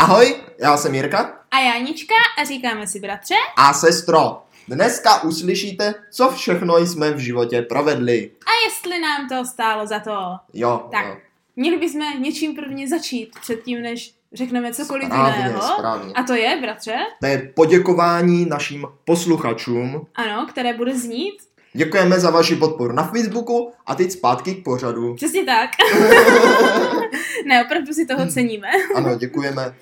Ahoj, já jsem Jirka A Janička a říkáme si bratře. a sestro. Dneska uslyšíte, co všechno jsme v životě provedli. A jestli nám to stálo za to. Jo, Tak, jo. měli bychom něčím prvně začít předtím, než řekneme cokoliv Správně, jiného. správně. A to je, bratře, To je poděkování našim posluchačům. ano, které bude znít. Děkujeme za vaši podporu na Facebooku a teď zpátky k pořadu. Přesně tak. ne, opravdu si toho ceníme. Ano, děkujeme.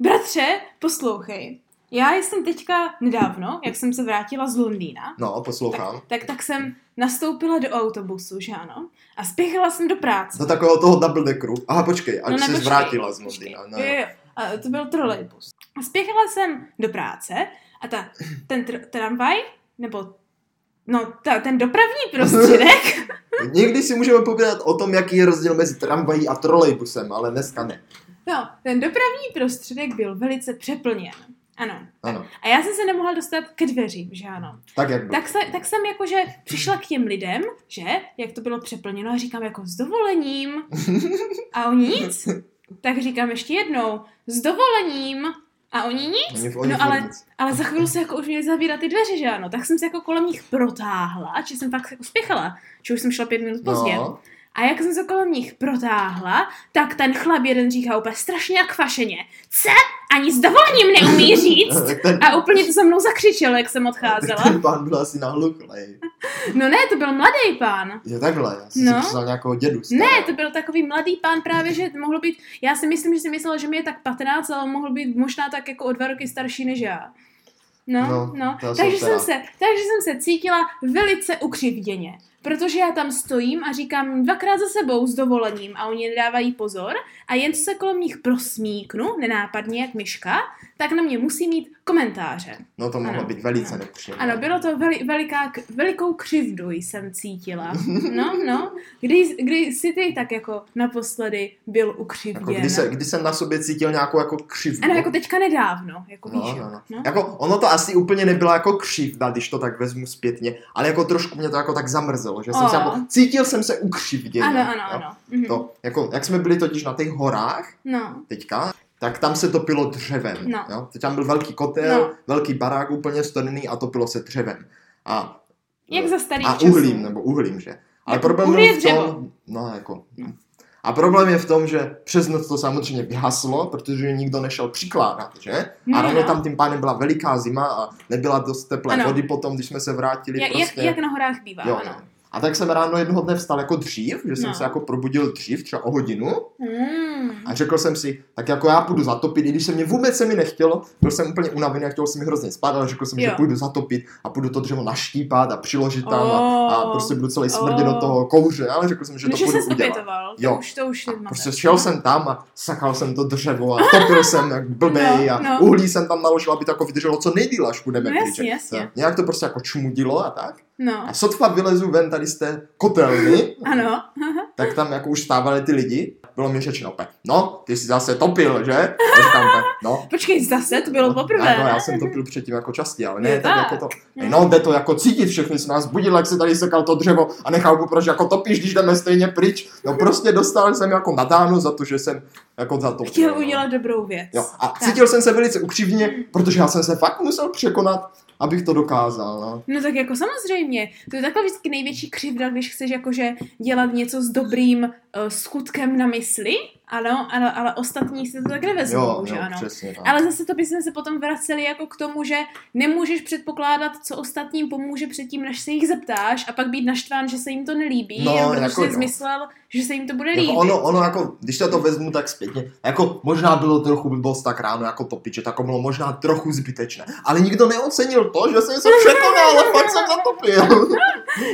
Bratře, poslouchej. Já jsem teďka nedávno, jak jsem se vrátila z Londýna, No, poslouchám. tak, tak jsem nastoupila do autobusu, že ano? A spěchala jsem do práce. Do takového toho double deckeru. Aha, počkej, ať No no, ne, počkej, vrátila z počkej. Londýna. No, jo, jo. A to byl trolejbus. A spěchala jsem do práce a ta, ten tr- tramvaj, nebo no, ta, ten dopravní prostředek, Někdy si můžeme povídat o tom, jaký je rozdíl mezi tramvají a trolejbusem, ale dneska ne. no, ten dopravní prostředek byl velice přeplněn. Ano. Ano, A já jsem se nemohla dostat ke dveřím, že ano. tak jak. Tak, se, tak jsem jakože přišla k těm lidem, že, jak to bylo přeplněno a říkám jako s dovolením. A oni nic. Tak říkám ještě jednou, s dovolením. A oni nic. Oni, oni no ale, nic. ale za chvíli se jako už měli zavírat ty dveře, že ano. Tak jsem se jako kolem nich protáhla, či jsem fakt jako spěchala, že už jsem šla pět minut pozdě. No, A jak jsem se kolem nich protáhla, tak ten chlap jeden říká úplně strašně jak fašeně. Co? Ani s dovolením neumí říct. ten, A úplně to se mnou zakřičel, jak jsem odcházela. ten pán byl asi nahluchlej. No ne, to byl mladý pán. Je takhle, já jsem No. si nějakého dědu. Ne, starého. to byl takový mladý pán právě, že mohl být, já si myslím, že si myslela, že mi je tak 15, ale mohl být možná tak jako o dva roky starší než já. No, No, no. jsem Takže, teda. jsem se, takže jsem se cítila velice ukřivděně. Protože já tam stojím a říkám dvakrát za sebou s dovolením. A oni nedávají pozor a jen se kolem nich prosmíknu, nenápadně jak myška, tak na mě musí mít komentáře. No to mohlo Ano. být velice Ano. nepříjemné. Ano, bylo to veli, veliká, velikou křivdu jsem cítila. No, no. Kdy, kdy jsi ty tak jako naposledy byl Jako ukřivděn? kdy, se, kdy jsem na sobě cítil nějakou jako křivdu. Ano, jako teďka nedávno, jako no, víš, no, no. no. Jako ono to asi úplně nebyla jako křivda, když to tak vezmu zpětně, ale jako trošku mě to jako tak zamrzelo, že jsem O. se jako, cítil jsem se ukřivděn. Ano, ano, ano. Mhm. To, jako, jak jsme byli totiž na těch horách No, teďka, tak tam se topilo dřevem. No. Jo? Teď tam byl velký kotel, No. velký barák úplně studený a topilo se dřevem. A, jak za starých a časů. uhlím, nebo uhlím, že? Ale Jako problém je v tom, no jako, a problém je v tom, že přes noc to samozřejmě vyhaslo, protože nikdo nešel přikládat, že? A No, ráno no. tam tím pádem byla veliká zima a nebyla dost teplé Ano. vody potom, když jsme se vrátili Jak, prostě. jak, jak na horách bývá, jo, ano. jo. A tak jsem ráno jednoho dne vstal jako dřív, že jsem No. se jako probudil dřív, třeba o hodinu, Mm. a řekl jsem si, tak jako já půjdu zatopit, i když se mě vůbec se mi nechtělo, byl jsem úplně unavený a chtěl jsem mi hrozně spát, ale řekl jsem, Jo. že půjdu zatopit a půjdu to dřevo naštípat a přiložit tam a, a Oh. prostě budu celý smrdit Oh. do toho kouře, ale řekl jsem, že No, to že půjdu udělat. obětoval, to Jo. už, to už nemáme. Prostě šel jsem tam a sakal jsem to dřevo a topil jsem jak blbej No, a no. uhlí jsem tam naložil, aby to jako vydrželo co nejdýl, až budeme No, jasně, jasně. Tak Nějak to prostě jako čmudilo a tak. No, A sotva vylezu ven tady z té kotelny, ano. tak tam jako už stávali ty lidi. Bylo mi řečeno opět, no, ty jsi zase topil, že? A říkám opět, no, Počkej, zase, to bylo no, poprvé. Jako, já jsem topil předtím jako častěji, ale ne tak, tak. jako to. No. No, jde to jako cítit, všechny se nás budil, jak se tady sekal to dřevo a nechápu, proč jako topíš, když jdeme stejně pryč. No prostě dostal jsem jako nadáno za to, že jsem jako zatopil. Chtěl no. udělat dobrou věc. Jo, a Tak. cítil jsem se velice ukřivně, protože já jsem se fakt musel překonat, abych to dokázal. No. No tak jako samozřejmě, to je taková vždycky největší křivda, když chceš jakože dělat něco s dobrým uh, skutkem na mysli, ano, ale, ale ostatní si to tak nevezmou, Jo, že jo, ano. přesně. No. Ale zase to bychom se potom vraceli jako k tomu, že nemůžeš předpokládat, co ostatním pomůže předtím, než se jich zeptáš a pak být naštván, že se jim to nelíbí, No, jenom protože jako jsi jo. zmyslel, že se jim to bude líbit. Jako ono, ono jako, když to, to vezmu tak zpětně, jako možná bylo trochu blbost tak ráno jako topit, že to bylo možná trochu zbytečné, ale nikdo neocenil to, že jsem se překonal a fakt jsem zatopil.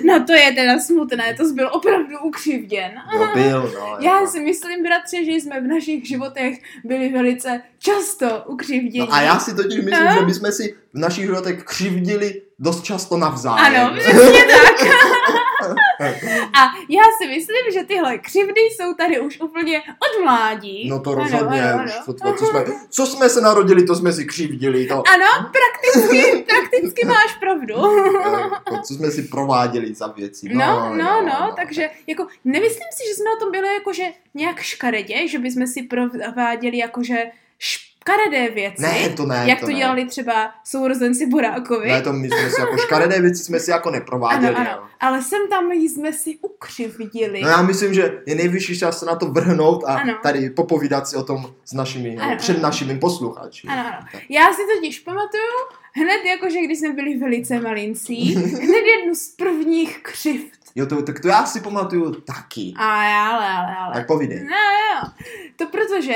No to je teda smutné, to jsi byl opravdu ukřivděn. Jo, byl, no. Já jako. si myslím, bratře, že jsme v našich životech byli velice často ukřivděni. No a já si totiž myslím, No. že bychom si v našich životech křivdili dost často navzájem. Ano, přesně tak. A já si myslím, že tyhle křivdy jsou tady už úplně od mládí. No to Ano, rozhodně, ano, už ano. to, to, co, jsme, co jsme se narodili, to jsme si křivdili, to, Ano, prakticky, prakticky máš pravdu. jako, co jsme si prováděli za věci. No, no, jo, no, takže jako nemyslím si, že jsme o tom byli jakože nějak škaredě, že bychom si prováděli jakože škaredé věci. Ne, to ne, Jak to to, ne. dělali třeba sourozenci Borákovi. Ne, to my jsme si jako škaredé věci jsme si jako neprováděli. Ano, ano. Ale sem tam jsme si ukřivdili. No já myslím, že je nejvyšší čas se na to vrhnout a Ano. tady popovídat si o tom s našimi, Ano, před našimi posluchači. Ano, ano. Já si totiž pamatuju, hned jakože když jsme byli velice malincí, hned jednu z prvních křivt. Jo, to, tak to já si pamatuju taky. A já, ale, ale, ale. Tak povídej. No jo. To protože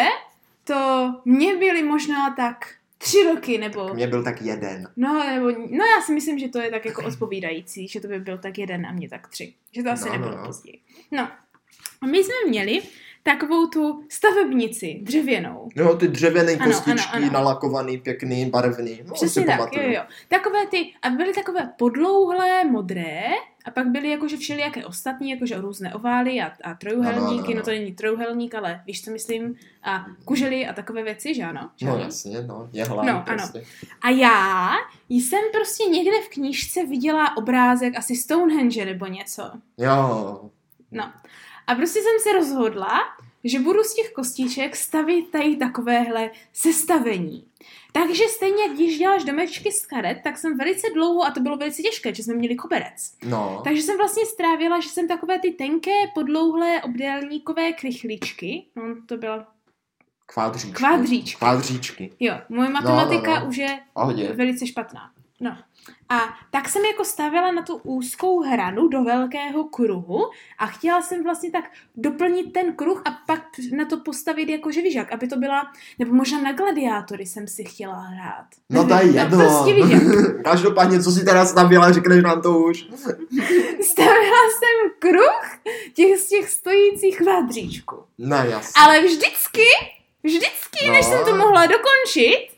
to mě byly možná tak tři roky, nebo... Mě byl tak jeden. No, nebo, no já si myslím, že to je tak jako odpovídající, že to by byl tak jeden a mě tak tři. Že to asi No, no, nebylo no. později. No. A my jsme měli takovou tu stavebnici dřevěnou. Jo, ty dřevěné Ano, kostičky, ano, ano. nalakovaný, pěkný, barevný. No, Přesně tak, pamatuju. jo, jo. Takové ty, a byly takové podlouhlé, modré, a pak byly jakože všelijaké ostatní, jakože různé ovály a, a trojuhelníky, Ano, ano, ano. no to není trojuhelník, ale víš, co myslím, a kužely a takové věci, že ano? Že No ano? jasně, no, jehla, No, prostě. A já jsem prostě někde v knížce viděla obrázek asi Stonehenge nebo něco. Jo, No. A prostě jsem se rozhodla, že budu z těch kostiček stavit tady takovéhle sestavení. Takže stejně, jak když děláš domečky z karet, tak jsem velice dlouho, a to bylo velice těžké, že jsme měli koberec. no. Takže jsem vlastně strávila, že jsem takové ty tenké, podlouhlé, obdélníkové krychličky, no to byla Kvádříčky. kvádříčky. Kvádříčky. Jo, moje matematika no, no. už je velice špatná. No. A tak jsem jako stavila na tu úzkou hranu do velkého kruhu a chtěla jsem vlastně tak doplnit ten kruh a pak na to postavit jako že víš jak, aby to byla, nebo možná na gladiátory jsem si chtěla hrát. No to je Nevím, jedno. prostě víš jak. Každopádně, co si teda stavila, řekneš nám to už. Stavila jsem kruh těch z těch stojících kvadříčků. Ne, jasně. Ale vždycky, vždycky, No. než jsem to mohla dokončit,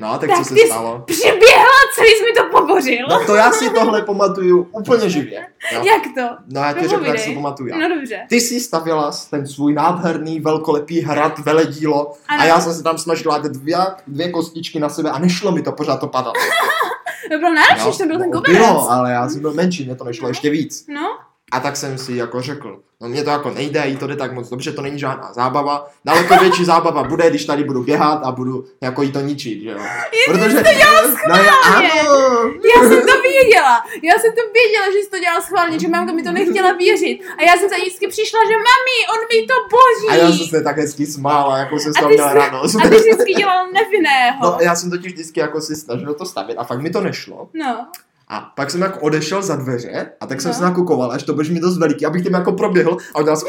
No, tak, tak co se jsi stalo? přiběhla, celý jsi mi to pobořil. No to já si tohle pamatuju úplně živě. Jo? Jak to? No já ti řeknu, jak si pamatuju já. No dobře. Ty si stavěla ten svůj nádherný, velkolepý hrad, veledílo Ano. a já jsem se tam snažila dát dvě, dvě kostičky na sebe a nešlo mi to, pořád to padalo. To bylo náročné, že to byl ten no, koberec. Bylo, ale já jsem byl menší, mě to nešlo No. ještě víc. No, A tak jsem si jako řekl, no mě to jako nejde, jí to jde tak moc dobře, to není žádná zábava. Daleko větší zábava bude, když tady budu běhat a budu jako jí to ničit, že jo. Protože to no, já, ano. já jsem to věděla. Já jsem to věděla, že jsi to dělala schválně, že mamka mi to nechtěla věřit. A já jsem za ní vždycky přišla, že mami, on mi to boží. A já jsem se tak hezky smála, jako jsem z A toho ty měla jsi- radost. A ty jsi vždycky dělal nevinného. No, já jsem totiž vždycky jako si snažil to stavit a fakt mi to nešlo. No. A pak jsem jako odešel za dveře a tak jsem No. se nakukoval, až to budeš mi dost veliký, abych tím jako proběhl a udělal jsem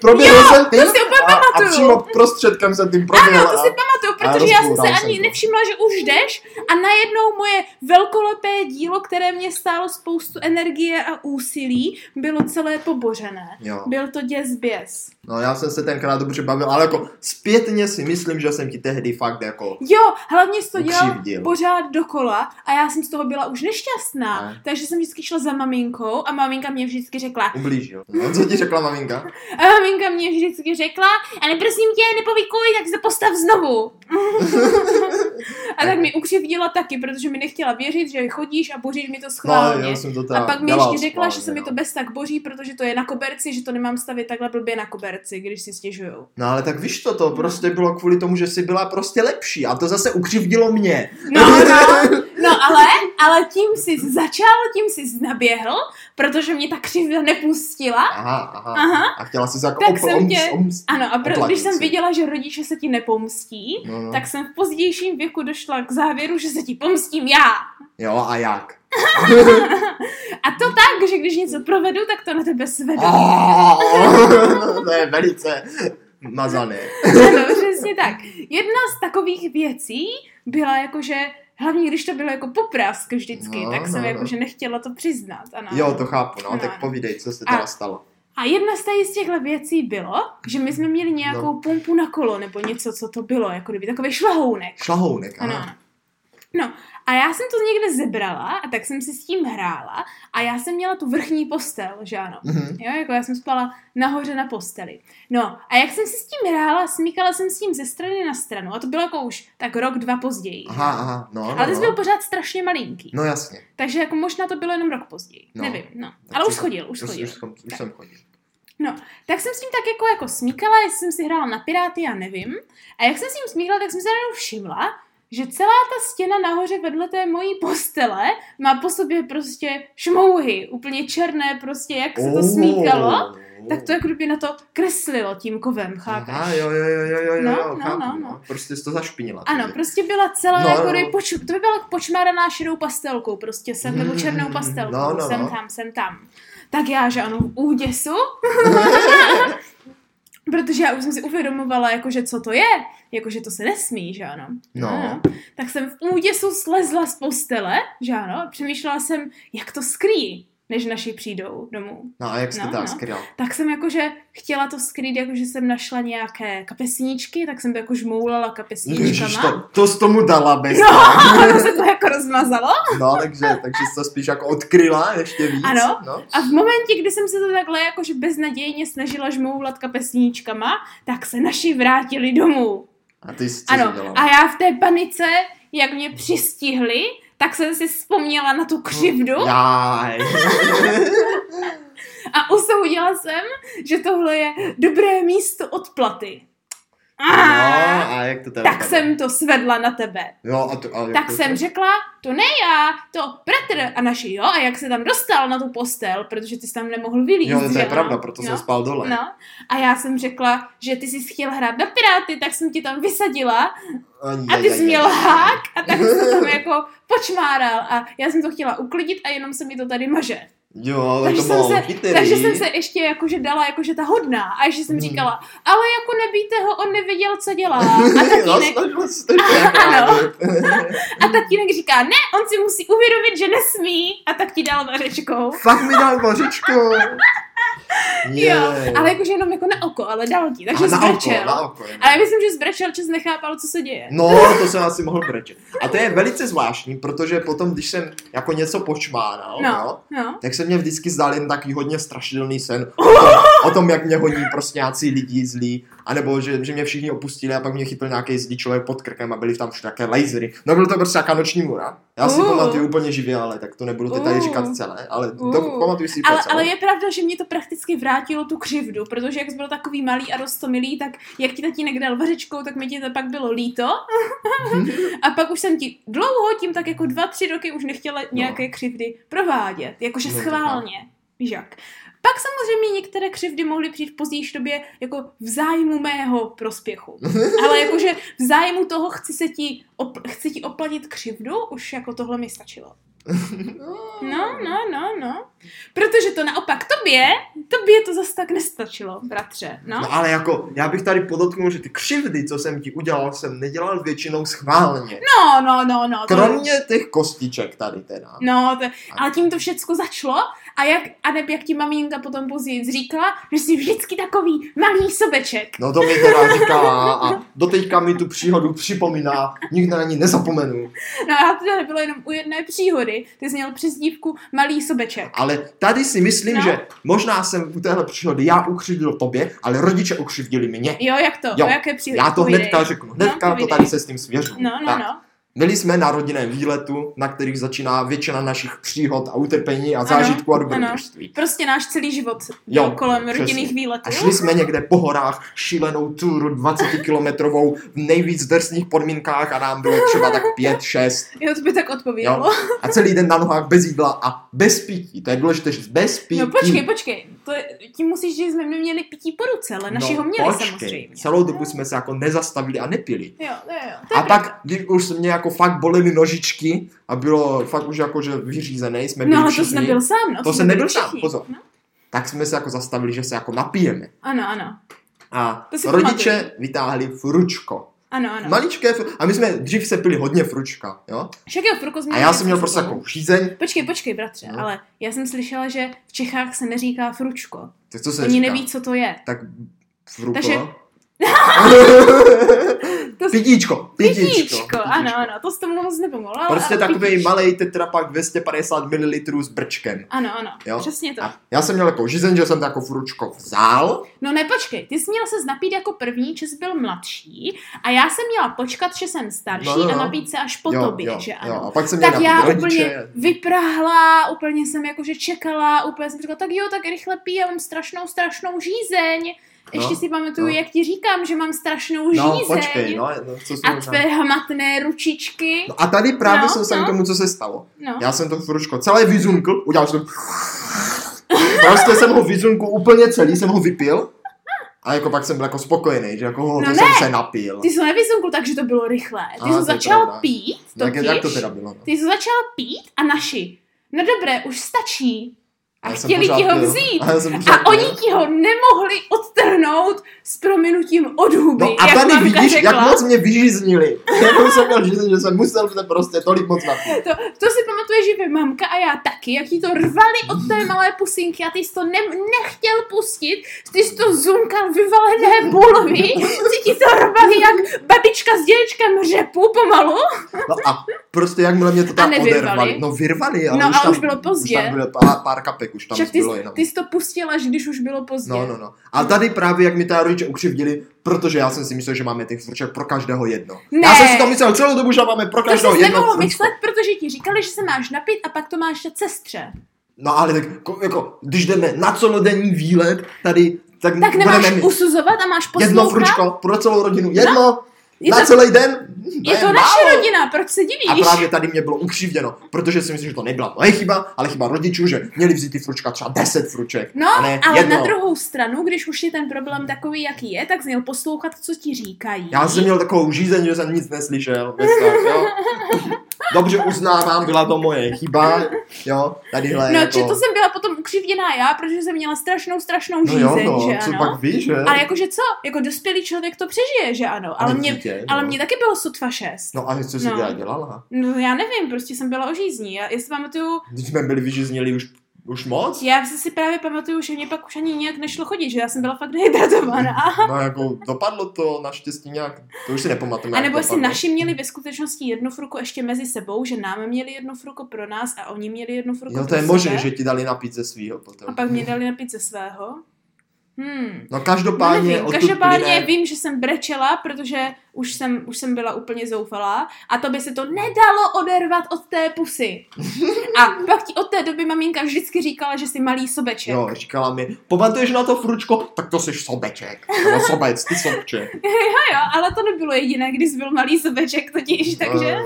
proběhl Jo, jsem tím to si a, a přímo prostředkem jsem tím proběhl. Ano, to si a, pamatuju, protože já jsem se ani jsem to. nevšimla, že už jdeš a najednou moje velkolepé dílo, které mě stálo spoustu energie a úsilí, bylo celé pobořené. jo. Byl to děs běs. No já jsem se tenkrát dobře bavil, ale jako zpětně si myslím, že jsem ti tehdy fakt jako Jo, hlavně jsi to dělal pořád dokola a já jsem z toho byla už nešťastná. Ne. Takže jsem vždycky šla za maminkou a maminka mě vždycky řekla, Ublížil. No, co ti řekla maminka? a maminka mě vždycky řekla, ale prosím tě, nepovykuj, tak se postav znovu. a tak mi ukřivdila taky, protože mi nechtěla věřit, že chodíš a boříš mi to No, schválně. já jsem to a teda pak mi ještě řekla, že se mi no. to bez tak boří, protože to je na koberci, že to nemám stavit takhle blbě na koberci, když si stěžujou. No ale tak víš to, to prostě bylo kvůli tomu, že jsi byla prostě lepší a to zase ukřivdilo mě. No, no, no ale, ale tím jsi začal, tím jsi naběhl, protože mě ta křivda nepustila. Aha, aha. Aha. A chtěla jsi jako Tak op, jsem tě-. Ano, a pro, když jsem si. viděla, že rodiče se ti nepomstí, No, no. tak jsem v pozdějším věku došla k závěru, že se ti pomstím já. Jo, a jak? A to tak, že když něco provedu, tak to na tebe svedu. Oh, to je velice mazané. Ano, přesně tak. Jedna z takových věcí byla jakože, hlavně když to bylo jako poprask vždycky, No, tak jsem no, jakože nechtěla to přiznat. Ano. Jo, to chápu, no, No, tak povídej, co se A- teda stalo. A jedna z tady z těchto věcí bylo, že my jsme měli nějakou No. pumpu na kolo, nebo něco, co to bylo, jako kdyby takový šlahounek. Šlahounek, Ano, ano. No, a já jsem to někde zebrala a tak jsem si s tím hrála a já jsem měla tu vrchní postel, že ano. Mhm. Jo, jako já jsem spala nahoře na posteli. No, a jak jsem si s tím hrála, smíkala jsem s tím ze strany na stranu a to bylo jako už tak rok, dva později. Aha, aha, no, no, Ale ty jsi no. byl pořád strašně malinký. No jasně. Takže jako možná to bylo jenom rok později. No. Nevím, no. Tak Ale už chodil, už Už, chodil. už, jsem- už Tak. jsem chodil. No, tak jsem s ním tak jako, jako smíkala, jestli jsem si hrála na Piráty, já nevím. A jak jsem s ním smíkala, tak jsem se najednou všimla, že celá ta stěna nahoře vedle té mojí postele má po sobě prostě šmouhy, úplně černé prostě, jak se to smíkalo. Tak to jako kdyby na to kreslilo tím kovem, chápeš? Aha, jo, jo, jo, jo, jo, No, jo, no, chápu, no, no, no. Prostě jsi to zašpinila. Ano, takže. prostě byla celá No, no, jako no. no. Poč, to by byla počmáraná šedou pastelkou, prostě sem, nebo černou Mm, pastelkou, no, no, sem no. tam, sem tam. Tak já, že ano, v úděsu, protože já už jsem si uvědomovala, jakože co to je, jakože to se nesmí, že ano. No. Tak jsem v úděsu slezla z postele, že ano, a přemýšlela jsem, jak to skrý, než naši přijdou domů. No a jak jste No, to no. skryla? Tak jsem jakože chtěla to skrýt, jakože jsem našla nějaké kapesníčky, tak jsem to jako žmoulala Ježiš, kapesníčkama. to, to jsi tomu dala bez No, ono se to jako rozmazalo. No, takže, takže jsi to spíš jako odkryla ještě víc. Ano. No. A v momentě, kdy jsem se to takhle jakože beznadějně snažila žmoulat kapesníčkama, tak se naši vrátili domů. A ty jsi Ano, dělala? a já v té panice, jak mě přistihli, tak jsem si vzpomněla na tu křivdu Jaj. a usoudila jsem, že tohle je dobré místo odplaty. No, A, a jak to teda tak jsem to svedla na tebe. Jo, a to, a Tak to jsem řekla, to ne já, to bratr a naši, jo, a jak se tam dostal na tu postel, protože ty jsi tam nemohl vylízt, Jo, to je pravda, proto no. jsem spal dole. No, a já jsem řekla, že ty jsi chtěl hrát na Piráty, tak jsem ti tam vysadila a ty jsi měl hák a tak to tam jako počmáral a já jsem to chtěla uklidit a jenom se mi to tady maže. Jo, ale Takže to jsem, se, takže jsem se ještě jakože dala jakože ta hodná a ještě jsem Hmm. říkala, ale jako nebýte ho, on nevěděl, co dělá. A tatínek, Ano. chránit. a tatínek říká, ne, on si musí uvědomit, že nesmí a tak ti dal vařečkou. Fakt mi dal vařičku. Jo, ale jakože jenom jako na oko, ale dal ti, takže a na oko, zbrečel. na oko. jenom. A já myslím, že zbrečel, čas nechápal, co se děje. No, to jsem asi mohl brečet. A to je velice zvláštní, protože potom, když jsem jako něco počmánal, No, jo, no. tak se mě vždycky zdal jen takový hodně strašidelný sen o tom, jak mě hodí prostě nějací lidi zlí, anebo že, že mě všichni opustili a pak mě chytil nějaký zlý člověk pod krkem a byli tam všude také lasery. No byl to prostě jaká noční můra. Já si Uh. pamatuju úplně živě, ale tak to nebudu teď tady Uh. říkat celé, ale Uh. to, pamatuju si Ale, celé. ale je pravda, že mě to prakticky vrátilo tu křivdu, protože jak jsi byl takový malý a rostomilý, tak jak ti tatínek dal vařečkou, tak mi ti to pak bylo líto. a pak už jsem ti dlouho, tím tak jako dva, tři roky už nechtěla nějaké křivdy provádět, jakože No, schválně. Víš jak? Pak samozřejmě některé křivdy mohly přijít v pozdější době jako v zájmu mého prospěchu. Ale jakože v zájmu toho chci se ti, op- chci ti oplatit křivdu, už jako tohle mi stačilo. No, no, no, no. Protože to naopak tobě, tobě to zas tak nestačilo, bratře. No. No ale jako, já bych tady podotknul, že ty křivdy, co jsem ti udělal, jsem nedělal většinou schválně. No, no, no, no. To, Kromě těch kostiček tady teda. no, to, ale tím to všecko začalo a jak, a neb, jak ti maminka potom později říkala, že jsi vždycky takový malý sobeček. No to mi teda říkala a doteďka mi tu příhodu připomíná, nikdy na ní nezapomenu. No a to nebylo jenom u jedné příhody, ty jsi měl přezdívku malý sobeček. Ale tady si myslím, No. že možná jsem u téhle příhody já ukřivdil tobě, ale rodiče ukřivdili mě. Jo, jak to? Jo, o jaké příhody? Já to Povídej. hnedka řeknu, hnedka No, to tady se s tím svěřu. No, no, Tak, no. Byli jsme na rodinném výletu, na kterých začíná většina našich příhod a utrpení a zážitků a dobrodružství. Prostě náš celý život Jo, kolem přesně. rodinných výletů. A šli jsme někde po horách šílenou túru 20 kilometrovou v nejvíc drsných podmínkách a nám bylo třeba tak 5-6. Jo, to by tak odpovídalo. Jo? A celý den na nohách bez jídla a bez pití. To je důležité říct, bez pití. No počkej, počkej, to je, tím musíš říct, že jsme neměli pití po ruce, ale naši ho měli No, počkej. samozřejmě. Celou dobu jsme se jako nezastavili a nepili. Jo, jo, jo. A pak, když už mě jako fakt bolely nožičky a bylo fakt už jako, že vyřízený, jsme byli No ale to jsi nebyl sám, no. To jsem nebyl sám, pozor. No. tak jsme se jako zastavili, že se jako napijeme. Ano, ano. A rodiče pamatuju. vytáhli fručko. Ano, ano. Maličké, fru- a my jsme dřív se pili hodně fručka, jo? Však jo, Fruko A já jsem měl prostě jako žízeň, Počkej, počkej, bratře, No. ale já jsem slyšela, že v Čechách se neříká fručko. tak co se Oni říká? neví, co to je. Tak fruko. Takže- To- Pitíčko, pitíčko. Pitíčko, ano, ano, to s tomu moc nepomohlo. ale- Prostě ale takový pitíčko. malý tetrapak 250 ml s brčkem. Ano, ano, Jo? přesně to. A já jsem měl jako žizeň, že jsem to jako fručko vzal. No ne, počkej, ty jsi měl se napít jako první, že jsi byl mladší a já jsem měla počkat, že jsem starší No, no, no. a napít se až po jo, tobě, jo, že jo. ano. A pak jsem Tak já rodiče. úplně vyprahla, úplně jsem jakože čekala, úplně jsem říkala, tak jo, tak rychle pij, já mám strašnou, strašnou žízeň. Ještě No, si pamatuju, no. jak ti říkám, že mám strašnou No, žízeň. počkej, no, no co jsem a tvé hmatné ručičky. No a tady právě No, jsem se no. k tomu, co se stalo. No. Já jsem to fručko celé vyzunkl, udělal jsem Prostě jsem ho vyzunku úplně celý, jsem ho vypil. A jako pak jsem byl jako spokojený, že jako ho, No to ne. jsem se napil. Ty jsi to nevyzumkl, takže to bylo rychlé. Ty jsi začal pravda. pít, jak, totiž. jak to teda bylo? No? Ty jsi začal pít a naši. No dobré, už stačí. A Já chtěli ti ho vzít. A, A oni ti ho nemohli odtrhnout s prominutím od huby, No a jak tady vidíš, řekla. jak moc mě vyžíznili. Jako jsem měl žízeň, že jsem musel se prostě tolik moc napít. To, to si pamatuje, že vy mamka a já taky, jak ti to rvali od té malé pusinky a ty jsi to ne, nechtěl pustit, ty jsi to zumkal vyvalené bulvy, ty ti to rvali jak babička s dědečkem řepu pomalu. No a prostě jakmile mě to tam odervali. No vyrvali, ale No už a tam, už bylo pozdě. Už tam bylo pár, pár kapek, už tam Však ty, bylo jsi- jenom. ty jsi to pustil až když už bylo pozdě. No, no, no. A tady právě, jak mi ta rodiče ukřivdili, protože já jsem si myslel, že máme těch fruček pro každého jedno. Ne. Já jsem si to myslel celou dobu, že máme pro To každého jsi jedno fručko. myslet, protože ti říkali, že se máš napít a pak to máš dát sestře. No ale tak, ko- jako, když jdeme na celodenní výlet, tady, tak, Tak nemáš budeme usuzovat a máš jedno poslouchat? fručko pro celou rodinu. Jedno Je na to- celý den. Je to málo. naše rodina, proč se divíš? A právě tady mě bylo ukřivděno, protože si myslím, že to nebyla moje chyba, ale chyba rodičů, že měli vzít ty fručka třeba 10 fruček. No, a ne ale jedno. na druhou stranu, když už je ten problém takový, jaký je, tak jsi měl poslouchat, co ti říkají. Já jsem měl takovou žízeň, že jsem nic neslyšel. Tak, jo. Dobře uznávám, byla to moje chyba, jo, tadyhle No, jako... že to jsem byla potom ukřivděná já, protože jsem měla strašnou, strašnou No jo, žízeň, no, že co ano. pak víš, že? Ale jakože co? Jako dospělý člověk to přežije, že ano. Ale, Ale mě, dítě, ale no. mě taky bylo sotva šest. No a co jsi No. no. dělala? No já nevím, prostě jsem byla ožízní. Já, si pamatuju, Když jsme byli vyžizněli už, už moc? já si právě pamatuju, že mě pak už ani nějak nešlo chodit, že já jsem byla fakt dehydratovaná. No jako dopadlo to naštěstí nějak, to už si nepamatuju. A nebo dopadlo. naši měli ve skutečnosti jednu fruku ještě mezi sebou, že nám měli jednu fruku pro nás a oni měli jednu fruku Jo, to pro je možné, že ti dali napít ze svýho potom. A pak mě dali napít ze svého. Hmm. No No každopádně nevím, odtud každopádně plyne- vím, že jsem brečela, protože už jsem, už jsem byla úplně zoufalá a to by se to nedalo odervat od té pusy. A pak ti od té doby maminka vždycky říkala, že jsi malý sobeček. Jo, říkala mi, pamatuješ na to fručko? Tak to jsi sobeček. Nebo sobec, ty sobček. No jo, ale to nebylo jediné, když jsi byl malý sobeček totiž, takže...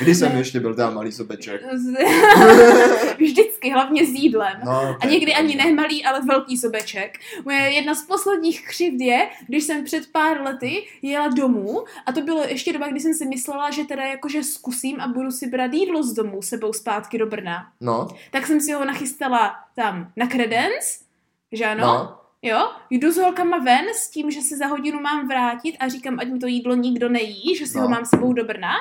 Kdy jsem ještě byl teda malý sobeček? Vždycky, hlavně s jídlem. No, A to je někdy ani ne malý, ale velký sobeček. Moje jedna z posledních křivd je, když jsem před pár lety jela domů a to bylo ještě doba, kdy jsem si myslela, že teda jakože zkusím a budu si brát jídlo z domu sebou zpátky do Brna. No, Tak jsem si ho nachystala tam na kredens, že ano? no. Jo, jdu s holkama ven s tím, že se za hodinu mám vrátit a říkám, ať mi to jídlo nikdo nejí, že si No. ho mám sebou do Brna.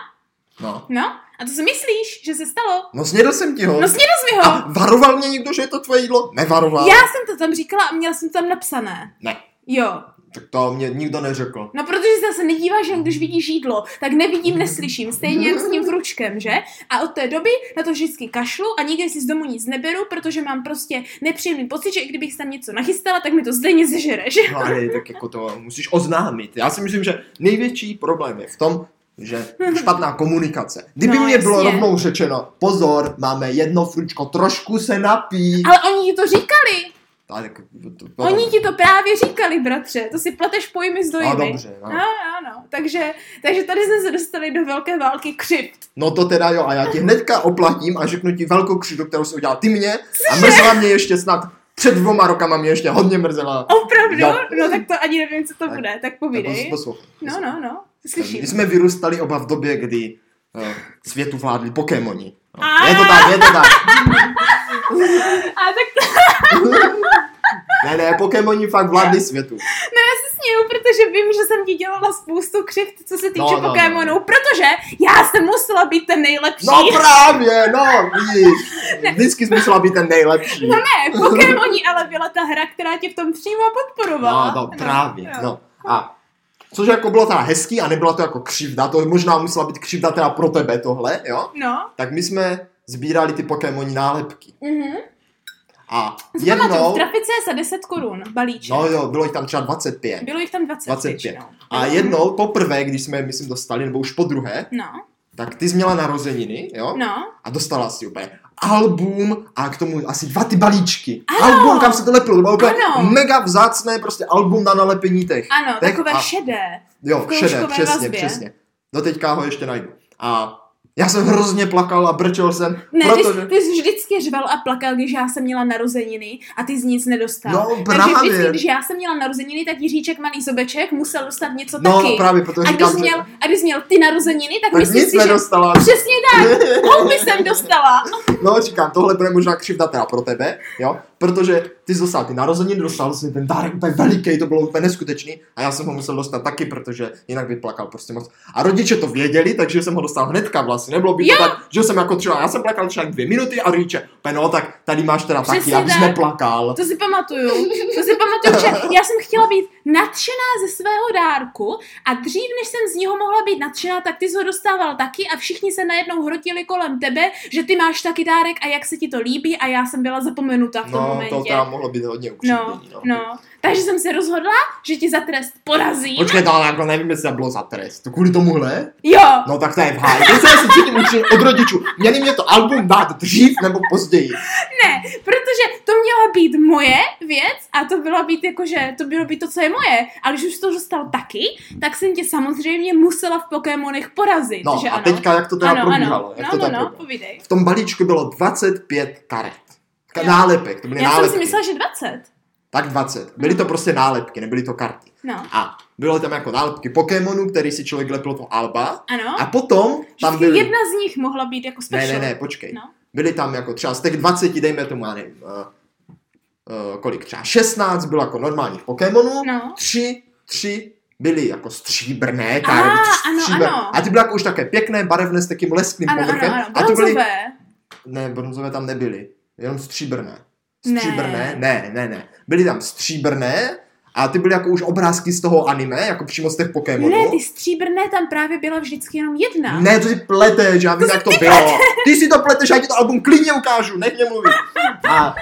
No. No, a to si myslíš, že se stalo? No snědl jsem ti ho. No snědl jsi mi ho. A varoval mě někdo, že je to tvoje jídlo? Nevaroval. Já jsem to tam říkala a měla jsem to tam napsané. Ne. Jo, Tak to mě nikdo neřekl. No protože se zase nedíváš, jen když vidíš jídlo, tak nevidím, neslyším, stejně jak s tím vručkem, že? A od té doby na to vždycky kašlu a nikdy si z domu nic neberu, protože mám prostě nepříjemný pocit, že i kdybych tam něco nachystala, tak mi to stejně zežere, že? No ale tak jako to musíš oznámit. Já si myslím, že největší problém je v tom, že špatná komunikace. Kdyby No, mě bylo jasně. rovnou řečeno, pozor, máme jedno fručko, trošku se napí. Ale oni ti to říkali, Tak, to, to, oni ti to právě říkali, bratře, to si pleteš pojmy No dojmy. dobře, no. No, no, no. Takže, takže tady jsme se dostali do velké války křivt. No to teda jo, a já ti hnedka oplatím a řeknu ti velkou křivdu, kterou jsi udělal ty mě a mrzela mě ještě snad před dvěma rokama mě ještě hodně mrzela. Opravdu? Jo. No tak to ani nevím, co to Tak- bude, tak Tak povídej. poslouchej. No, no, no, slyším. My jsme vyrůstali oba v době, kdy uh, světu vládli Pokémoni. No. Je to tak, je to tak. A tak Ne, ne, Pokémoni fakt vládli světu. No já si směju, protože vím, že jsem ti dělala spoustu křivt, co se týče No, no, no. Pokémonů, protože já jsem musela být ten nejlepší. No právě, no, vidíš. Vždycky jsi musela být ten nejlepší. No ne, Pokémoni ale byla ta hra, která tě v tom přímo podporovala. No, no, právě, jo. no. A což jako bylo teda hezký a nebyla to jako křivda, to možná musela být křivda teda pro tebe tohle, jo? No. Tak my jsme sbírali ty Pokémoni nálepky. Mhm. A Jednou. jednou, V trafice za 10 korun balíček. no jo, bylo jich tam třeba 25. Bylo jich tam 20 25. většinou. A jednou, poprvé, když jsme, myslím, dostali, nebo už po druhé, No, tak ty jsi měla narozeniny, jo? no. A dostala si úplně album a k tomu asi dva ty balíčky. Ano. Album, kam se to lepilo, to bylo Ano. mega vzácné prostě album na nalepení těch. Ano, Tak takové a- šedé. Jo, šedé, přesně, vazbě. přesně. Do teďka ho ještě najdu. A já jsem hrozně plakal a brčel jsem, Ne, protože... ty, ty jsi vždycky řval a plakal, když já jsem měla narozeniny a ty z nic nedostal. No, Takže právě. vždycky, když já jsem měla narozeniny, tak Jiříček malý sobeček musel dostat něco No, taky. právě, protože a když, říkám, měl, a když měl ty narozeniny, tak, tak myslím nic si, že... nedostala. Přesně tak, houby jsem dostala. No, říkám, tohle bude možná křivda teda pro tebe, jo? Protože ty jsi dostal ty narozeniny, dostal jsi ten dárek úplně veliký, to bylo úplně neskutečný a já jsem ho musel dostat taky, protože jinak by plakal prostě moc. A rodiče to věděli, takže jsem ho dostal hnedka vlastně. Nebylo by to Jo. tak, že jsem jako třeba, já jsem plakal třeba dvě minuty a rodiče, "Pe no tak tady máš teda taky, Přesně abys tak. neplakal. To si pamatuju. To si pamatuju, že já jsem chtěla být nadšená ze svého dárku a dřív, než jsem z něho mohla být nadšená, tak ty jsi ho dostával taky a všichni se najednou hrotili kolem tebe, že ty máš taky dárek a jak se ti to líbí a já jsem byla zapomenuta v tom No, momentě. to teda mohlo být hodně No, ukřivdění, no. no. Takže jsem se rozhodla, že ti za trest porazím. Počkej, to ale jako nevím, jestli to bylo za trest. To kvůli tomuhle? Jo, No tak to je v háji. To se asi cítím učit od rodičů. Měli mě to album dát dřív nebo později. ne, protože to měla být moje věc a to bylo být jakože, to bylo být to, co je moje. A když už to dostal taky, tak jsem tě samozřejmě musela v Pokémonech porazit, No že a ano? teďka jak to teda ano, probíhalo? ano. Jak no, to no, no, probíhalo? povídej. V tom balíčku bylo 25 karet. Ka- nálepek, to byly Já jsem nálepky. si myslela, že 20. Tak 20. Byly to prostě nálepky, nebyly to karty. No, A bylo tam jako nálepky Pokémonů, který si člověk lepil to Alba. ano. A potom tam byly... jedna z nich mohla být jako Ne, special. ne, ne, počkej. No. Byly tam jako třeba z těch 20, dejme tomu, já nevím, uh, uh, kolik třeba 16 bylo jako normálních Pokémonů, No. tři, tři byly jako stříbrné, A, karty, ano, stříbr- ano. A ty byly jako už také pěkné, barevné s takým leskným Ano, ano, povrchem. ano, a to byly, ne, bronzové tam nebyly, jenom stříbrné. Ne. Stříbrné? Ne, ne, ne. Byly tam stříbrné a ty byly jako už obrázky z toho anime, jako přímo z těch Pokémonů. Ne, ty stříbrné tam právě byla vždycky jenom jedna. Ne, to si pleteš, já vím, jak to bylo. Ty si to pleteš, já ti to album klidně ukážu, nech mě mluvit. A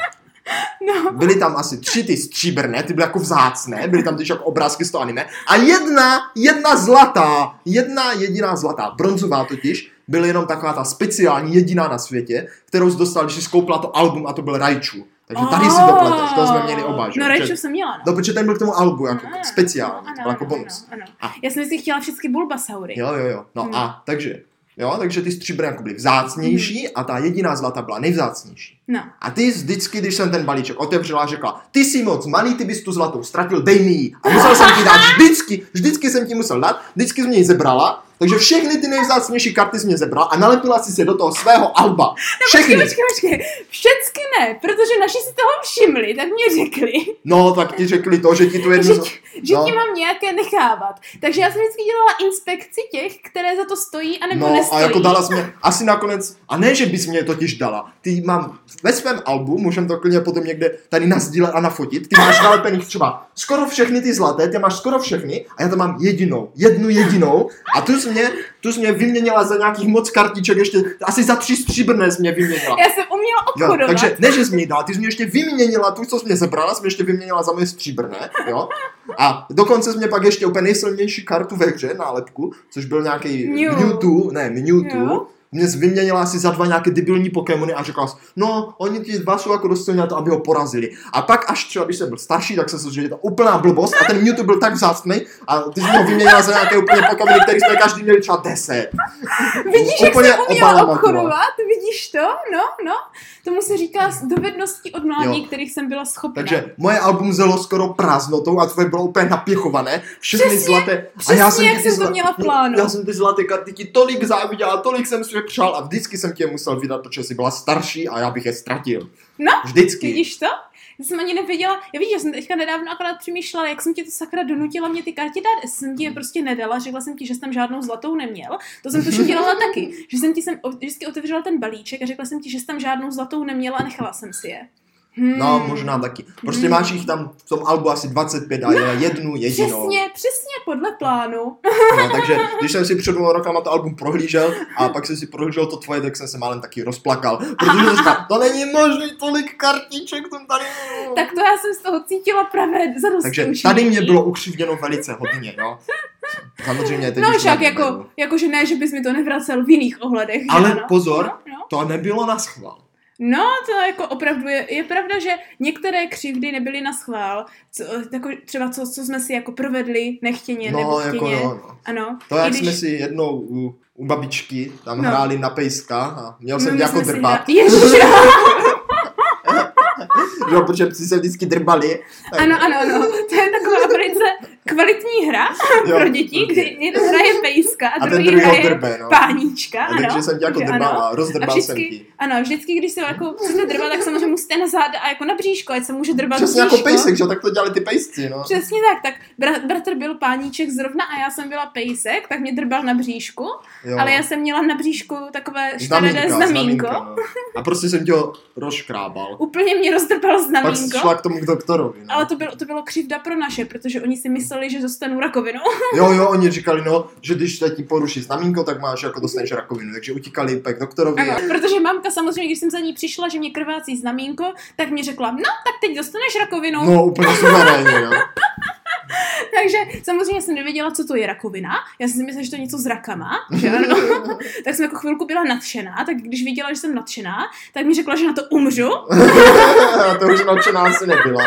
No. byly tam asi tři ty stříbrné, ty byly jako vzácné, byly tam teď jako obrázky z toho anime. A jedna, jedna zlatá, jedna jediná zlatá, bronzová totiž, byl jenom taková ta speciální, jediná na světě, kterou jsi dostal, když jsi skoupila to album a to byl Raichu. Takže tady si to pleteš, to jsme měli oba, že? No? Raichu jsem měla, no. No, protože ten byl k tomu albu jako Ano, speciální, ano, to byl jako bonus. Ano, ano. A- Já jsem si chtěla všechny Bulbasaury. Jo, jo, jo. No Hmm. a takže, jo, takže ty stříbrné jako byly vzácnější a ta jediná zlata byla nejvzácnější. No. A ty vždycky, když jsem ten balíček otevřela, řekla, ty jsi moc malý, ty bys tu zlatou ztratil, dej mi ji. A musel jsem ti dát vždycky, vždycky jsem ti musel dát, vždycky jsi mě ji zebrala, takže všechny ty nejvzácnější karty jsi mě zebrala a nalepila si se do toho svého alba. Všechny. Počkej, počkej, počkej. Všecky ne, protože naši si toho všimli, tak mě řekli, No, tak ti řekli to, že ti tu jednu... že, že no. ti mám nějaké nechávat. Takže já jsem vždycky dělala inspekci těch, které za to stojí, anebo No nestojí. a jako dala jsi mě asi nakonec, a ne, že bys mě totiž dala, ty mám ve svém albu, můžem to klidně potom někde tady nazdílet a nafotit, ty máš nalepených třeba skoro všechny ty zlaté, ty máš skoro všechny a já tam mám jedinou, jednu jedinou a tu jsi mě, tu jsi mě vyměnila za nějakých moc kartiček ještě, asi za tři stříbrné jsi mě vyměnila. Já jsem uměla Jo, obchodovat. takže ne, že jsi mě dala, ty jsi mě ještě vyměnila tu, co jsi mě zebrala, jsi mě ještě vyměnila za moje stříbrné, jo. A dokonce jsi mě pak ještě úplně nejsilnější kartu ve hře, nálepku, což byl nějaký Mew. Mewtwo, ne, Mewtwo, Jo. Mě jsi vyměnila asi za dva nějaké debilní Pokémony a řekla jsi, no, oni ti dva jsou jako dost silní na to, aby ho porazili. A pak až třeba, když jsem byl starší, tak jsem se že je to úplná blbost a ten Mewtwo byl tak vzácný a ty jsi ho vyměnila za nějaké úplně Pokémony, který jsme každý měli třeba 10. Vidíš, jak Úplně jsem uměla Obama to. obchodovat? Vidíš to? No, no. Tomu se říká z dovedností od mládí, Jo. kterých jsem byla schopná. Takže moje album zelo skoro prázdnotou a tvoje bylo úplně napěchované. Všechny Přesně, zlaté. přesně jak ty jsem to měla v plánu. Já jsem ty zlaté karty ti tolik záviděla, tolik jsem si přál a vždycky jsem tě musel vydat, protože jsi byla starší a já bych je ztratil. No, Vždycky. Vidíš to? Já jsem ani nevěděla, já víš, že jsem teďka nedávno akorát přemýšlela, jak jsem ti to sakra donutila mě ty karty dát. Jsem ti je prostě nedala, řekla jsem ti, že jsem žádnou zlatou neměl. To jsem tuším dělala taky, že jsem ti jsem vždycky otevřela ten balíček a řekla jsem ti, že jsem žádnou zlatou neměla a nechala jsem si je. Hmm. No, možná taky. Prostě Hmm. máš jich tam v tom albu asi 25 a je jednu jedinou. Přesně, přesně podle plánu. No, takže když jsem si před dvěma rokama to album prohlížel a pak jsem si prohlížel to tvoje, tak jsem se málem taky rozplakal. Protože jsem říkal, to není možný tolik kartiček tam tady. Tak to já jsem z toho cítila dost takže tady mě bylo ukřivděno velice hodně, no. Samozřejmě teď No však jako, no. jako, že ne, že bys mi to nevracel v jiných ohledech. Ale ano? pozor, No, no. to nebylo na schvál. No, to jako opravdu je, je pravda, že některé křivdy nebyly na schvál. Co, jako třeba co, co jsme si jako provedli nechtěně nebo No, jako chtěně. no, no. Ano. To, jak když- jsme si jednou u, u babičky tam No. hráli na pejska a měl No, jsem tě jako drbat, jo, protože psi se vždycky drbali. tak- ano, ano, ano. To je taková velice kvalitní hra jo, pro děti, kdy jeden hraje pejska a, A druhý druhý ho hraje drbe, no. páníčka. A Ano. takže jsem tě jako Takže drbal ano. rozdrbal A jsem vždycky, ti. ano, vždycky, když se jako chcete drbat, tak samozřejmě musíte na záda a jako na bříško, ať se může drbat Přesně bříško. jako pejsek, že tak to dělali ty pejsci, no. Přesně tak, tak bra- bratr byl páníček zrovna a já jsem byla pejsek, tak mě drbal na bříšku, Jo. ale já jsem měla na bříšku takové škaredé Znamínka, znamínko. no. A prostě jsem tě ho rozškrábal. Úplně mě rozdrbal Pak znamínko. šla k tomu k doktorovi, no. Ale to bylo, to bylo křivda pro naše, protože oni si mysleli, že dostanu rakovinu. Jo, jo, oni říkali, no, že když se ti poruší znamínko, tak máš jako dostaneš rakovinu. Takže utíkali pak k doktorovi. Ano, A... protože mamka samozřejmě, když jsem za ní přišla, že mě krvácí znamínko, tak mi řekla, no, tak teď dostaneš rakovinu. No, úplně suverénně, no. Takže samozřejmě jsem nevěděla, co to je rakovina. Já jsem si myslela, že to je něco s rakama, že ano. tak jsem jako chvilku byla nadšená, tak když viděla, že jsem nadšená, tak mi řekla, že na to umřu. A to už nadšená asi nebyla.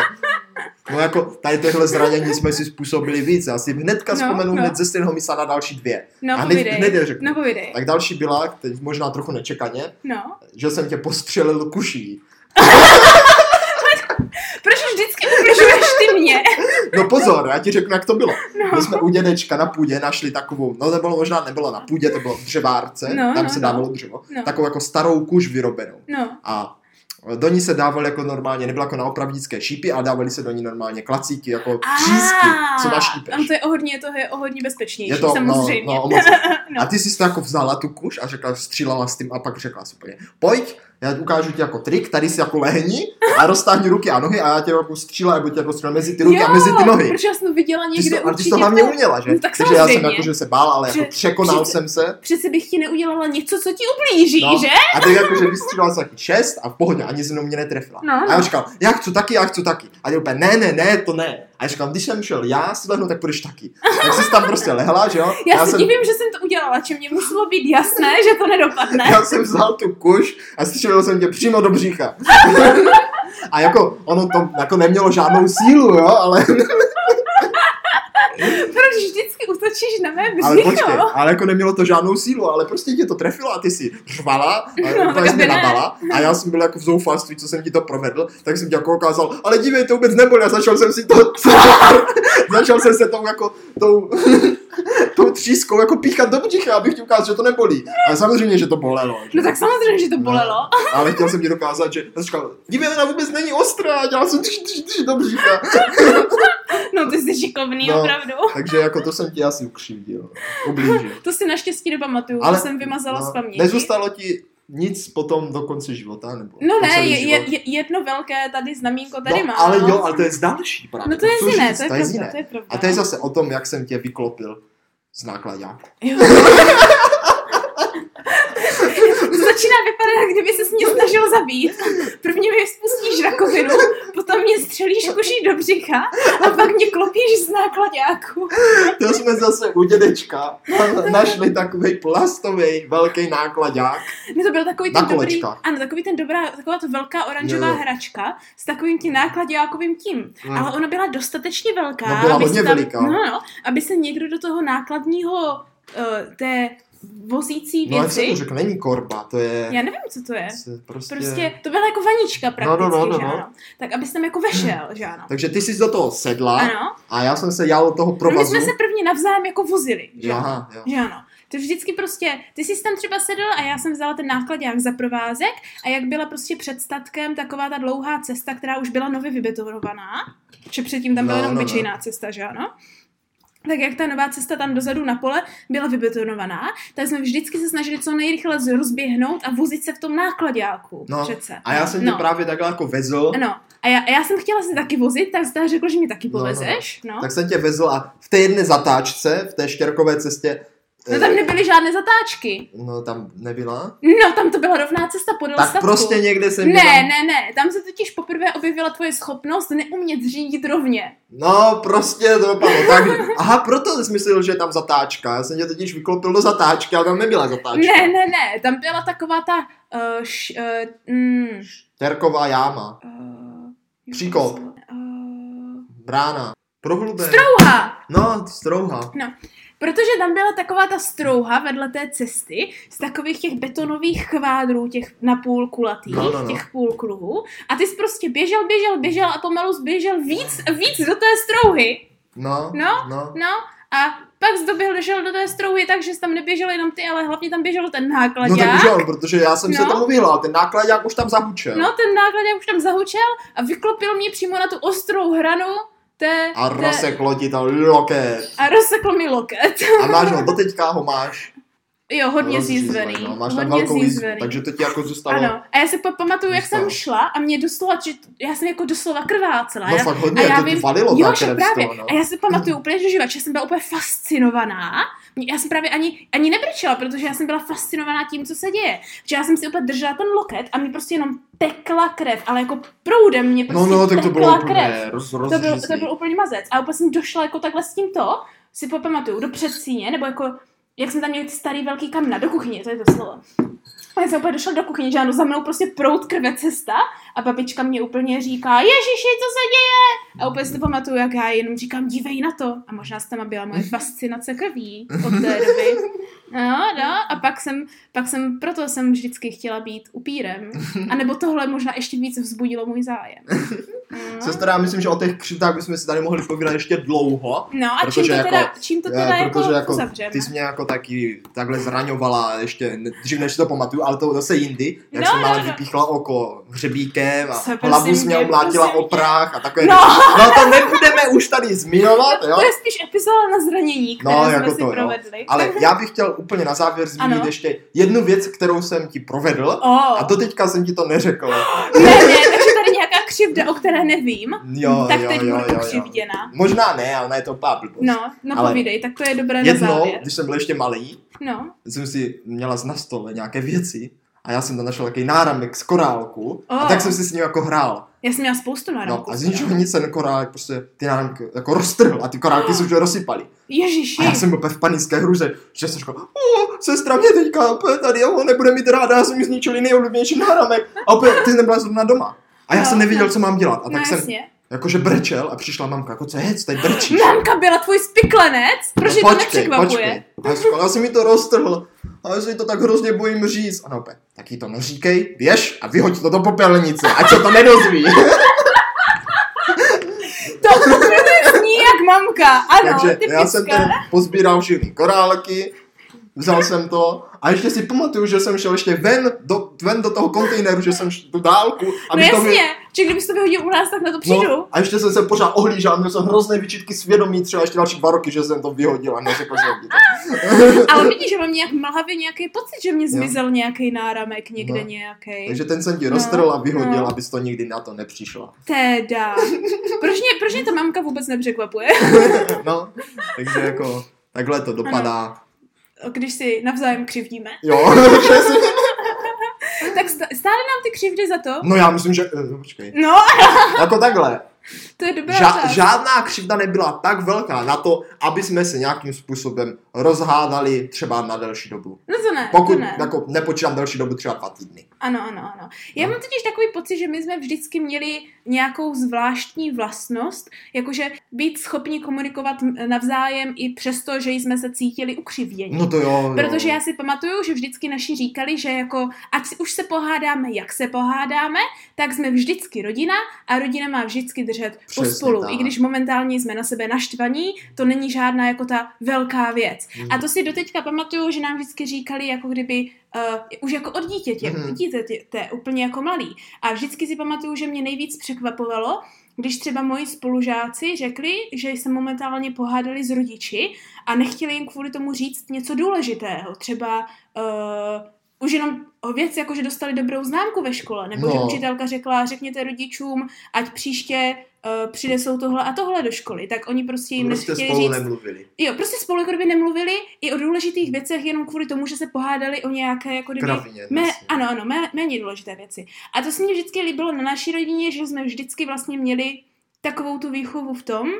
No jako tady těchhle zranění jsme si způsobili víc. Já si hnedka No, vzpomenu no. hned ze stejného místa na další dvě. No, A hned, hned je řeknu. No, povídej. Tak další byla, teď možná trochu nečekaně, No. že jsem tě postřelil kuší. Proč vždycky ubližuješ ty mě? No pozor, já ti řeknu, jak to bylo. No. My jsme u dědečka na půdě našli takovou, no to bylo možná nebylo na půdě, to bylo v dřevárce, No, tam no, se no. dávalo dřevo, No. takovou jako starou kuž vyrobenou. No. A do ní se dával jako normálně, nebylo jako na opravdické šípy, ale dávali se do ní normálně klacíky, jako třísky, co naštípeš. Ano, to je o hodně, to je o hodně bezpečnější, Je to, no, samozřejmě. no, moc. No. A ty jsi to jako vzala tu kuš a řekla, střílela s tím a pak řekla si úplně, pojď, já ukážu ti jako trik, tady si jako lehni a roztáhni ruky a nohy a já tě jako střílel, nebo tě jako střílel mezi ty ruky jo, a mezi ty nohy. Protože já jsem to viděla Ty někde to, a ty jsi určitě. to hlavně uměla, že? No, tak Takže já jsem jako, že se bál, ale jako Že- překonal přece- jsem se. Přece bych ti neudělala něco, co ti ublíží, No. že? A teď jako, že vystřílel jsem taky šest a v pohodě, ani se mnou mě netrefila. No, A já no. říkal, já chci taky, já chci taky. A ty úplně, ne, ne, ne, to ne. A já říkal, když jsem šel já si lehnu, tak půjdeš taky. Tak jsi tam prostě lehla, že jo? Já, se jsem, divím, že jsem to udělala, či mě muselo být jasné, že to nedopadne. já jsem vzal tu kuš a střílel jsem tě přímo do břicha. a jako, ono to jako nemělo žádnou sílu, jo, ale, útočíš na mé ale břicho? počkej, ale jako nemělo to žádnou sílu, ale prostě tě to trefilo a ty si řvala a No, úplně jsi mě nabala a já jsem byl jako v zoufalství, co jsem ti to provedl, tak jsem ti jako ukázal, ale dívej, to vůbec nebolí a začal jsem si to, začal jsem se tou jako, tou, tou třískou jako píchat do břicha, abych ti ukázal, že to nebolí. Ale samozřejmě, že to bolelo. že? No tak samozřejmě, že to bolelo. Ale chtěl jsem ti dokázat, že říkal, dívej, ona vůbec není ostrá, dělal jsem tři, tři, tři do břicha. No ty jsi šikovný, No. opravdu. Takže jako to jsem ti asi ukřivdil, ublížil. To si naštěstí nepamatuju, Ale to jsem vymazala no, z paměti. Nezůstalo ti nic potom do konce života? Nebo No ne, je, je, jedno velké tady znamínko tady no, má. ale jo, ale to je z další právě. No to je jiné, říct, to je, to je z pravda, jiné. to je pravda. A to je zase o tom, jak jsem tě vyklopil z nákladáku. Začíná vypadat, jak kdyby se mě snažil zabít. Prvně mi spustíš rakovinu, potom mě střelíš kuší do břicha a pak mě klopíš z nákladáku. To jsme zase u dědečka našli takový plastový velký nákladák. No to byl takový ten dobrý, ano, takový ten dobrá, taková to velká oranžová Jo, jo. hračka s takovým tím nákladákovým tím. Mm. Ale ona byla dostatečně velká, No, byla aby hodně se tam, veliká. No, no, aby se někdo do toho nákladního uh, té vozící No, jak se věci, to řekne, není korba, to je... já nevím, co to je. Prostě... Prostě to byla jako vanička prakticky, No, no, no, no, že no. ano. Tak aby tam jako vešel, že ano. Takže ty jsi do toho sedla Ano. a já jsem se jal do toho No, my provazu. jsme se prvně navzájem jako vozili, že ano. Aha, jo. Že ano. To vždycky prostě, ty jsi tam třeba sedl a já jsem vzala ten nákladák za provázek a jak byla prostě před statkem taková ta dlouhá cesta, která už byla nově vybetonovaná, že předtím tam byla No, jenom no, no. obyčejná cesta, že ano? Tak jak ta nová cesta tam dozadu na pole byla vybetonovaná, tak jsme vždycky se snažili co nejrychle rozběhnout a vozit se v tom nákladáku. No, přece. A já jsem tě no. právě takhle jako vezl, No, a já, a já jsem chtěla se taky vozit, tak jste řekl, že mě taky No, no, no. povezeš. No, tak jsem tě vezl a v té jedné zatáčce, v té štěrkové cestě, no eh, tam nebyly žádné zatáčky. no tam nebyla, No, tam to byla rovná cesta podél tak statku. prostě někde jsem Ne, měla- ne, ne, tam se totiž poprvé objevila tvoje schopnost neumět řídit rovně. No, prostě to dopadlo tak. Aha, proto jsi myslel, že je tam zatáčka. Já jsem tě totiž vyklopil do zatáčky, ale tam nebyla zatáčka. Ne, ne, ne, tam byla taková ta... Uh, š, uh, mm, Terková jáma, uh, Příkop. Uh, brána, prohlubé. strouha! No, strouha. Protože tam byla taková ta strouha vedle té cesty z takových těch betonových kvádrů, těch napůl kulatých, No, no, no. těch půlkruhů. A ty jsi prostě běžel, běžel, běžel a pomalu zběžel víc, víc do té strouhy. No, No, no. No a pak jsi doběhl, došel do té strouhy tak, že jsi tam neběžel jenom ty, ale hlavně tam běžel ten No nákladák. tak už jo, protože já jsem se No. tomu vyhlal, ten nákladák už tam zahučel. No, ten nákladák už tam zahučel a vyklopil mě přímo na tu ostrou hranu té... A rozseklo ti to loket. a rozsekl mi loket. A máš ho, doteďka ho máš. Jo, hodně rozřízlej, zízvený. No, máš tam hodně velkou jízvu, zízvený. takže to ti jako zůstalo. Ano, a já si pa- pamatuju, jak jsem šla a mě doslova, že já jsem jako doslova krvácela. No já, fakt hodně, a já to vím, valilo jo, právě. toho, no. A já si pamatuju úplně do života, že jsem byla úplně fascinovaná. Já jsem právě ani, ani nebrčela, protože já jsem byla fascinovaná tím, co se děje. Že já jsem si úplně držela ten loket a mi prostě jenom tekla krev, ale jako proudem mě No, prostě no, tak to tekla bylo krev. úplně roz, To byl, to byl úplně mazec. A úplně jsem došla jako takhle s tímto, si popamatuju, do předsíně, nebo jako, jak jsme tam měli ty starý velký kamna, do kuchyně, to je to slovo. A já jsem úplně došla do kuchyně, že ano, za mnou prostě prout krve cesta a babička mě úplně říká, Ježiši, co se děje? A úplně si to pamatuju, jak já jenom říkám, dívej na to. A možná se tam byla moje fascinace krví od té doby. No, no, a pak jsem, pak jsem, proto jsem vždycky chtěla být upírem. A nebo tohle možná ještě víc vzbudilo můj zájem. No. Sestra, já myslím, že o těch křivdách bychom si tady mohli povídat ještě dlouho. No a čím to, jako- teda, čím to teda Eh, jako, protože jako uzavřeme? ty jsi mě jako taky takhle zraňovala ještě dřív než si to pamatuju, ale to zase jindy, jak No, jsem no, ale no. vypíchla oko hřebíkem a Co, hlavu jsi mě omlátila o prach a takové No. věci. no to nebudeme už tady zmiňovat, jo? To je spíš epizoda na zranění, které No, jsme jako si to, jo. provedli. Ale já bych chtěl úplně na závěr zmínit Ano. ještě jednu věc, kterou jsem ti provedl Oh. a doteďka jsem ti to neřekl. Ne, ne, takže tady nějaká křivda, o které nevím, Jo, tak jo, teď jo, budu ukřivděna. Možná ne, ale ne to úplná blbost. No, no Ale povídej, tak to je dobré na Jednou, závěr. když jsem byl ještě malý, No, jsem si měla na stole nějaké věci a já jsem tam našel takový náramek z korálku a Oh. tak jsem si s ním jako hrál. já jsem měla spoustu No náramků. a z ničeho nic ten korálek prostě ty náramky jako roztrhl a ty korálky se už rozsypaly. Ježiši, A já jsem byl v panické hruze, že jsem říkal, o, sestra mě teďka tady, on nebude mít ráda, já jsem mi zničil nejoblíbenější náramek. A opět, ty nebyla zrovna doma. A já No, jsem nevěděl, no. co mám dělat. A no tak jsem jasně. jakože brečel a přišla mamka, jako co je, co tady brčíš? Mamka byla tvůj spiklenec? Proč No, no, to nepřekvapuje? A já, říkal, já jsem mi to roztrhl. A já se to tak hrozně bojím říct. A no, opět, tak jí to neříkej, běž a vyhoď to do popelnice, ať se to nedozví. To zní jak mamka, ano, Takže typická. já jsem ten pozbíral všechny korálky, vzal jsem to a ještě si pamatuju, že jsem šel ještě ven do, ven do toho kontejneru, že jsem šel tu dálku. No aby to jasně, že to vyhodil u nás, tak na to přijdu. No, a ještě jsem se pořád ohlížel, měl jsem hrozné vyčitky svědomí, třeba ještě další dva roky, že jsem to vyhodil a neřekl jsem. Ale vidíš, že mám nějak mlhavě nějaký pocit, že mě zmizel nějaký náramek někde No. nějaký. Takže ten jsem ti No, roztrhl a vyhodil, no. abys to nikdy na to nepřišla. Teda. Proč mě, proč mě ta mamka vůbec nepřekvapuje? No, takže jako takhle to dopadá. Když si navzájem křivdíme. Jo. Tak stále nám ty křivdy za to? No já myslím, že... eh, Počkej. No, Jako takhle. to je dobrá Ža- žádná křivda nebyla tak velká na to, aby jsme se nějakým způsobem rozhádali třeba na delší dobu. No to ne, Pokud to ne. jako nepočítám delší dobu, třeba dva týdny. Ano, ano, ano. Já No. mám totiž takový pocit, že my jsme vždycky měli nějakou zvláštní vlastnost, jakože být schopni komunikovat navzájem i přesto, že jsme se cítili ukřivděni. No to jo, jo. Protože já si pamatuju, že vždycky naši říkali, že jako ať si už se pohádáme, jak se pohádáme, tak jsme vždycky rodina a rodina má vždycky držet Přesně pospolu. tak. I když momentálně jsme na sebe naštvaní, to není žádná jako ta velká věc. Hmm. A to si doteďka pamatuju, že nám vždycky říkali, jako kdyby uh, už jako od dítětě, Mhm. mm-hmm. dítěte, úplně jako malý. A vždycky si pamatuju, že mě nejvíc překvapovalo, když třeba moji spolužáci řekli, že se momentálně pohádali s rodiči a nechtěli jim kvůli tomu říct něco důležitého. Třeba uh, už jenom o věc, jako že dostali dobrou známku ve škole, nebo No. že učitelka řekla, řekněte rodičům, ať příště uh, přinesou tohle a tohle do školy, tak oni prostě jim Prostě nechtěli spolu říct, nemluvili. Jo, prostě spolu jako kdyby nemluvili i o důležitých věcech jenom kvůli tomu, že se pohádali o nějaké jako kdyby Kravině. mé, vlastně. ano, ano, mé, méně důležité věci. A to se mi vždycky líbilo na naší rodině, že jsme vždycky vlastně měli takovou tu výchovu v tom,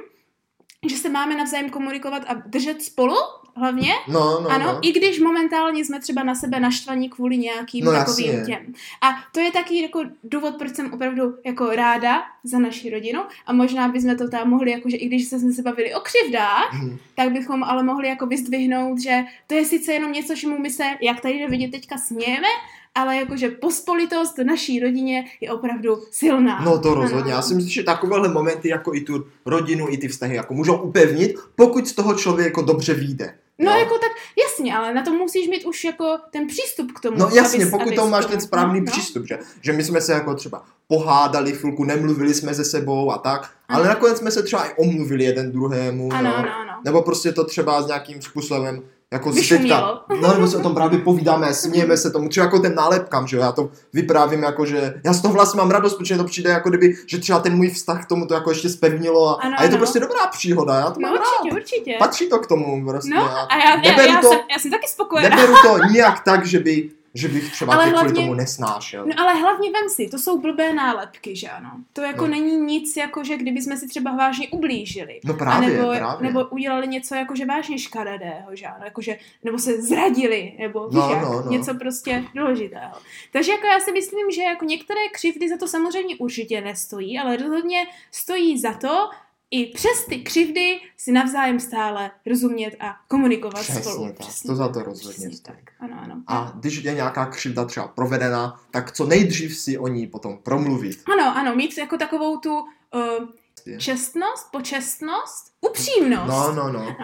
že se máme navzájem komunikovat a držet spolu hlavně, No, no, ano, no. i když momentálně jsme třeba na sebe naštvaní kvůli nějakým No, takovým jasně. těm. A to je taky jako důvod, proč jsem opravdu jako ráda za naši rodinu a možná bychom to tam mohli, jakože i když jsme se bavili o křivdách, Mhm. tak bychom ale mohli jako vyzdvihnout, že to je sice jenom něco, čemu my se, jak tady vidět, teďka smějeme, ale jakože pospolitost v naší rodině je opravdu silná. No to rozhodně. Ano. Já si myslím, že takovéhle momenty jako i tu rodinu, i ty vztahy jako můžou upevnit, pokud z toho člověk jako dobře vyjde. No Jo? jako tak, jasně, ale na to musíš mít už jako ten přístup k tomu. No jasně, abys- pokud abys to máš ten správný no, no. přístup, že? že my jsme se jako třeba pohádali chvilku, nemluvili jsme se sebou a tak, ale Ano. nakonec jsme se třeba i omluvili jeden druhému, Ano, jo? ano, ano. nebo prostě to třeba s nějakým způsobem jako si Vyšumělo. teďka, no nebo se o tom právě povídáme, smějeme se tomu, třeba jako ten nálepkám, že jo, já to vyprávím jako, že já z toho vlastně mám radost, protože to přijde jako kdyby, že třeba ten můj vztah k tomu to jako ještě spevnilo a, Ano, a je to ano. prostě dobrá příhoda, já to No mám rád. určitě, určitě. Patří to k tomu prostě. No já, a já, já, já, to- jsem, já jsem taky spokojená. neberu to nijak tak, že by že bych třeba Ale tě kvůli hlavně- tomu nesnášel. No ale hlavně vem si, to jsou blbé nálepky, že ano. To jako No. není nic, jako že kdyby jsme si třeba vážně ublížili. No právě, a nebo, právě. nebo udělali něco jakože vážně škaredého, že ano, jakože, nebo se zradili, nebo No, víš no, no. něco prostě důležitého. Takže jako já si myslím, že jako některé křivdy za to samozřejmě určitě nestojí, ale rozhodně stojí za to i přes ty křivdy si navzájem stále rozumět a komunikovat Přesně spolu. tak, to za to rozhodně Přesně tak, ano, ano. A když je nějaká křivda třeba provedena, tak co nejdřív si o ní potom promluvit. Ano, ano, mít jako takovou tu uh, čestnost, počestnost, upřímnost. No, no, no.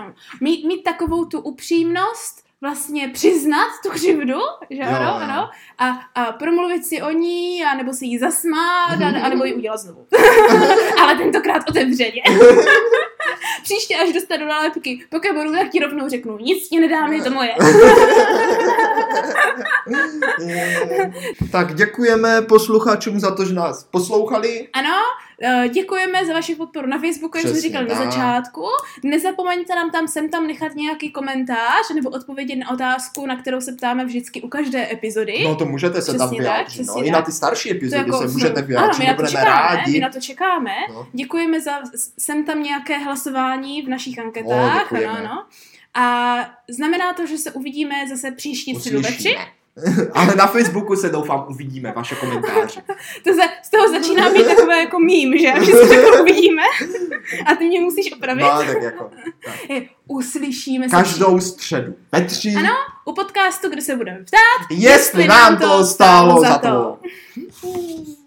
Mít, mít takovou tu upřímnost, vlastně přiznat tu křivdu, že Jo, ano, jo. ano, a, a promluvit si o ní, a nebo si ji zasmát, a, a nebo ji udělat znovu. Ale tentokrát otevřeně. Příště, až dostanu nálepky Pokémonu, tak ti rovnou řeknu, nic ti nedám, je to moje. tak děkujeme posluchačům za to, že nás poslouchali. Ano, děkujeme za vaši podporu na Facebooku, jak jsme Přesně říkali na začátku. Nezapomeňte nám tam sem tam nechat nějaký komentář nebo odpovědět na otázku, na kterou se ptáme vždycky u každé epizody. No to můžete se tam Přesně vyjádřit. No. I na ty starší epizody jako se můžete ano, vyjádřit, my my na to čekáme, my rádi. na to čekáme. No. Děkujeme za sem tam nějaké hlasování v našich anketách. děkujeme. ano, ano. A znamená to, že se uvidíme zase příští středu ve tři. Ale na Facebooku se doufám uvidíme vaše komentáře. To se, z toho začíná být takové jako mím, že? Že se takhle uvidíme. A ty mě musíš opravit. No, tak jako. Tak. Uslyšíme se Každou středu ve tři. Ano, u podcastu, kde se budeme ptát, Jestli nám to stálo za to. to.